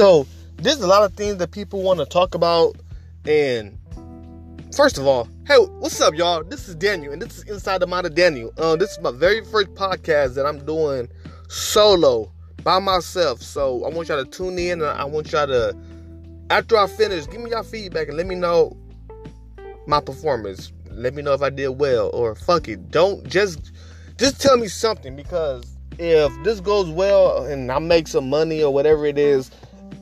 So there's a lot of things that people want to talk about. And first of all, hey, what's up, y'all? This is Daniel, and this is Inside the Mind of Daniel. Uh, this is my very first podcast that I'm doing solo by myself. So I want y'all to tune in, and I want y'all to, after I finish, give me y'all feedback and let me know my performance. Let me know if I did well or fuck it. Don't just just tell me something because if this goes well and I make some money or whatever it is,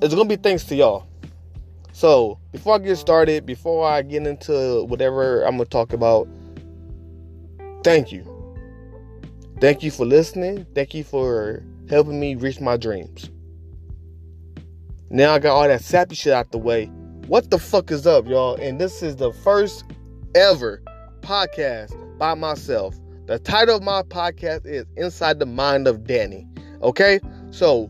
it's gonna be thanks to y'all. So before I get started, before I get into whatever I'm gonna talk about, thank you. Thank you for listening. Thank you for helping me reach my dreams. Now I got all that sappy shit out the way. What the fuck is up, y'all? And this is the first ever podcast by myself. The title of my podcast is Inside the Mind of Danny. Okay? So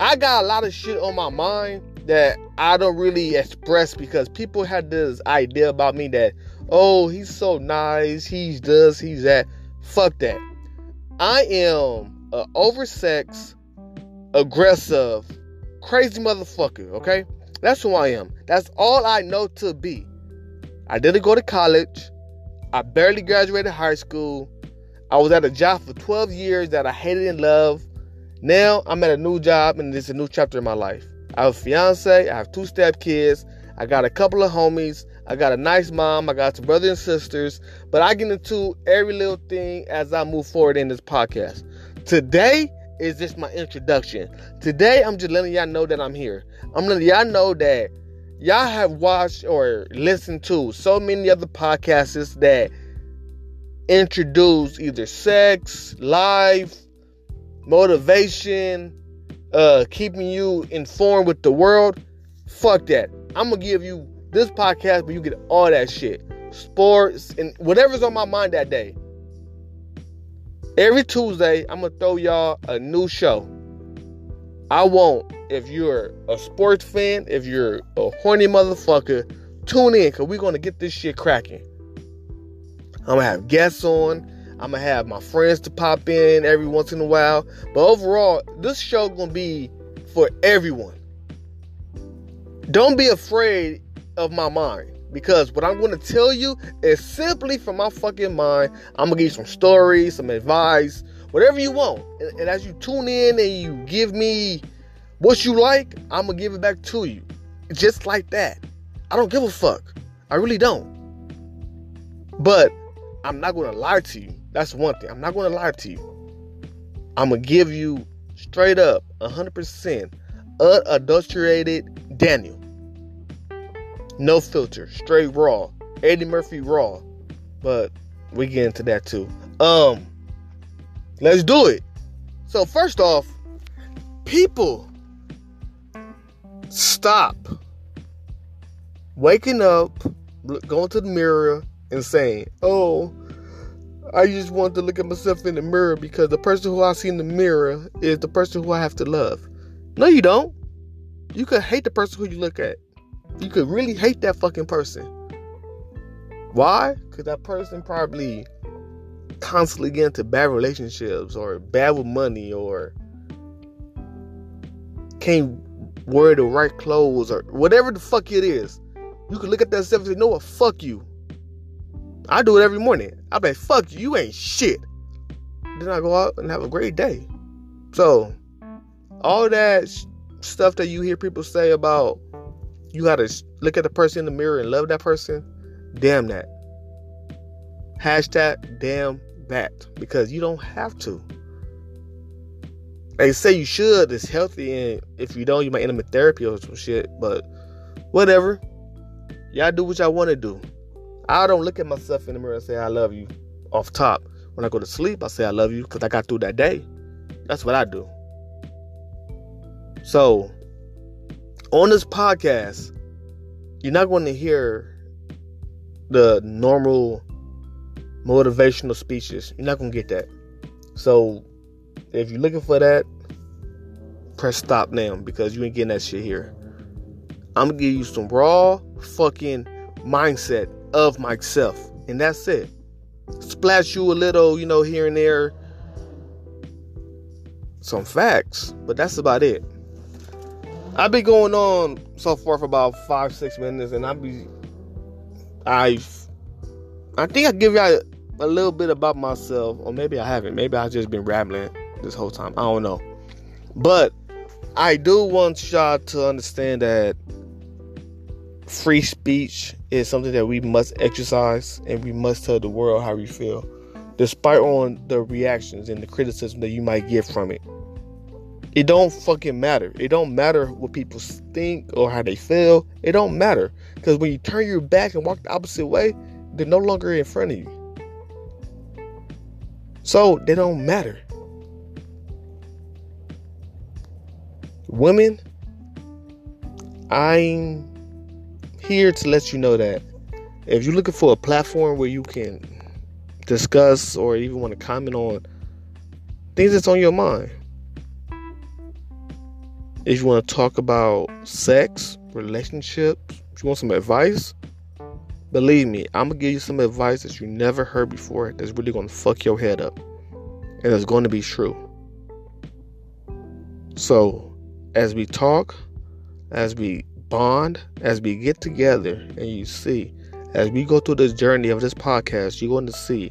I got a lot of shit on my mind that I don't really express because people had this idea about me that, oh, he's so nice, he's this, he's that. Fuck that. I am a oversex, aggressive, crazy motherfucker, okay? That's who I am. That's all I know to be. I didn't go to college. I barely graduated high school. I was at a job for 12 years that I hated and loved. Now I'm at a new job and it's a new chapter in my life. I have a fiance, I have two step kids, I got a couple of homies, I got a nice mom, I got some brothers and sisters, but I get into every little thing as I move forward in this podcast. Today is just my introduction. Today I'm just letting y'all know that I'm here. I'm letting y'all know that y'all have watched or listened to so many other podcasts that introduce either sex, life, motivation, uh, keeping you informed with the world. Fuck that. I'm gonna give you this podcast, but you get all that shit. Sports and whatever's on my mind that day. Every Tuesday, I'm gonna throw y'all a new show. I won't. if you're a sports fan, if you're a horny motherfucker, tune in because we're gonna get this shit cracking. I'm gonna have guests on. I'm gonna have my friends to pop in every once in a while. But overall, this show gonna be for everyone. Don't be afraid of my mind because what I'm gonna tell you is simply from my fucking mind. I'm gonna give you some stories, some advice, whatever you want. And, and as you tune in and you give me what you like, I'm gonna give it back to you. Just like that. I don't give a fuck. I really don't. But I'm not gonna lie to you. That's one thing. I'm not gonna lie to you. I'm gonna give you straight up 100% unadulterated Daniel. No filter, straight raw. Eddie Murphy raw. But we get into that too. Um, let's do it. So first off, people stop waking up, going to the mirror, and saying, "Oh, I just want to look at myself in the mirror because the person who I see in the mirror is the person who I have to love." No, you don't. You could hate the person who you look at. You could really hate that fucking person. Why? Because that person probably constantly get into bad relationships or bad with money or can't wear the right clothes or whatever the fuck it is. You can look at that stuff and say, know what, fuck you. I do it every morning. I be like, fuck you, you ain't shit. Then I go out and have a great day. So, all that sh- stuff that you hear people say about you gotta look at the person in the mirror and love that person, damn that. Hashtag damn that. Because you don't have to. They say you should, it's healthy, and if you don't, you might end up in therapy or some shit. But whatever. Y'all do what y'all want to do. I don't look at myself in the mirror and say I love you off top. When I go to sleep, I say I love you because I got through that day. That's what I do. So, on this podcast, you're not going to hear the normal motivational speeches. You're not going to get that. So, if you're looking for that, press stop now because you ain't getting that shit here. I'm gonna give you some raw fucking mindset of myself, and that's it. Splash you a little, you know, here and there, some facts, but that's about it. I've been going on so far for about five, six minutes, and I be, I, I think I give y'all a little bit about myself, or maybe I haven't. Maybe I've just been rambling this whole time. I don't know, but I do want y'all to understand that free speech is something that we must exercise, and we must tell the world how we feel, despite on the reactions and the criticism that you might get from it. It don't fucking matter. It don't matter what people think or how they feel. It don't matter. Because when you turn your back and walk the opposite way, they're no longer in front of you. So they don't matter. Women, I'm here to let you know that if you're looking for a platform where you can discuss or even want to comment on things that's on your mind, if you want to talk about sex, relationships, if you want some advice, believe me, I'm gonna give you some advice that you never heard before that's really gonna fuck your head up. And it's gonna be true. So, as we talk, as we bond, as we get together, and you see, as we go through this journey of this podcast, you're going to see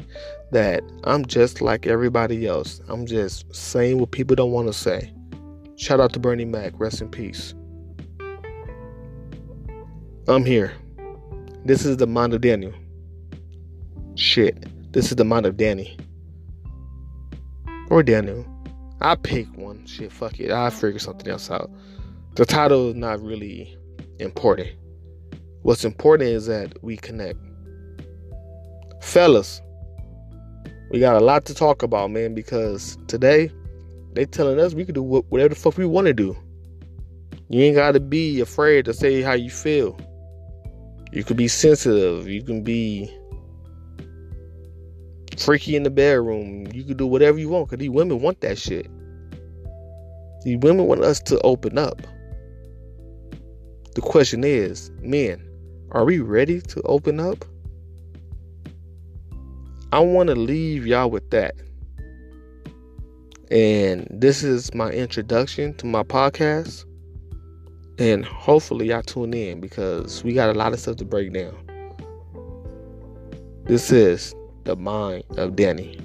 that I'm just like everybody else. I'm just saying what people don't want to say. Shout out to Bernie Mac. Rest in peace. I'm here. This is the mind of Daniel. Shit. This is the mind of Danny. Or Daniel. I pick one. Shit, fuck it. I'll figure something else out. The title is not really important. What's important is that we connect. Fellas, we got a lot to talk about, man, because today they telling us we can do whatever the fuck we want to do. You ain't got to be afraid to say how you feel. You can be sensitive. You can be freaky in the bedroom. You can do whatever you want because these women want that shit. These women want us to open up. The question is, men, are we ready to open up? I want to leave y'all with that. And this is my introduction to my podcast. And hopefully, y'all tune in because we got a lot of stuff to break down. This is the mind of Danny.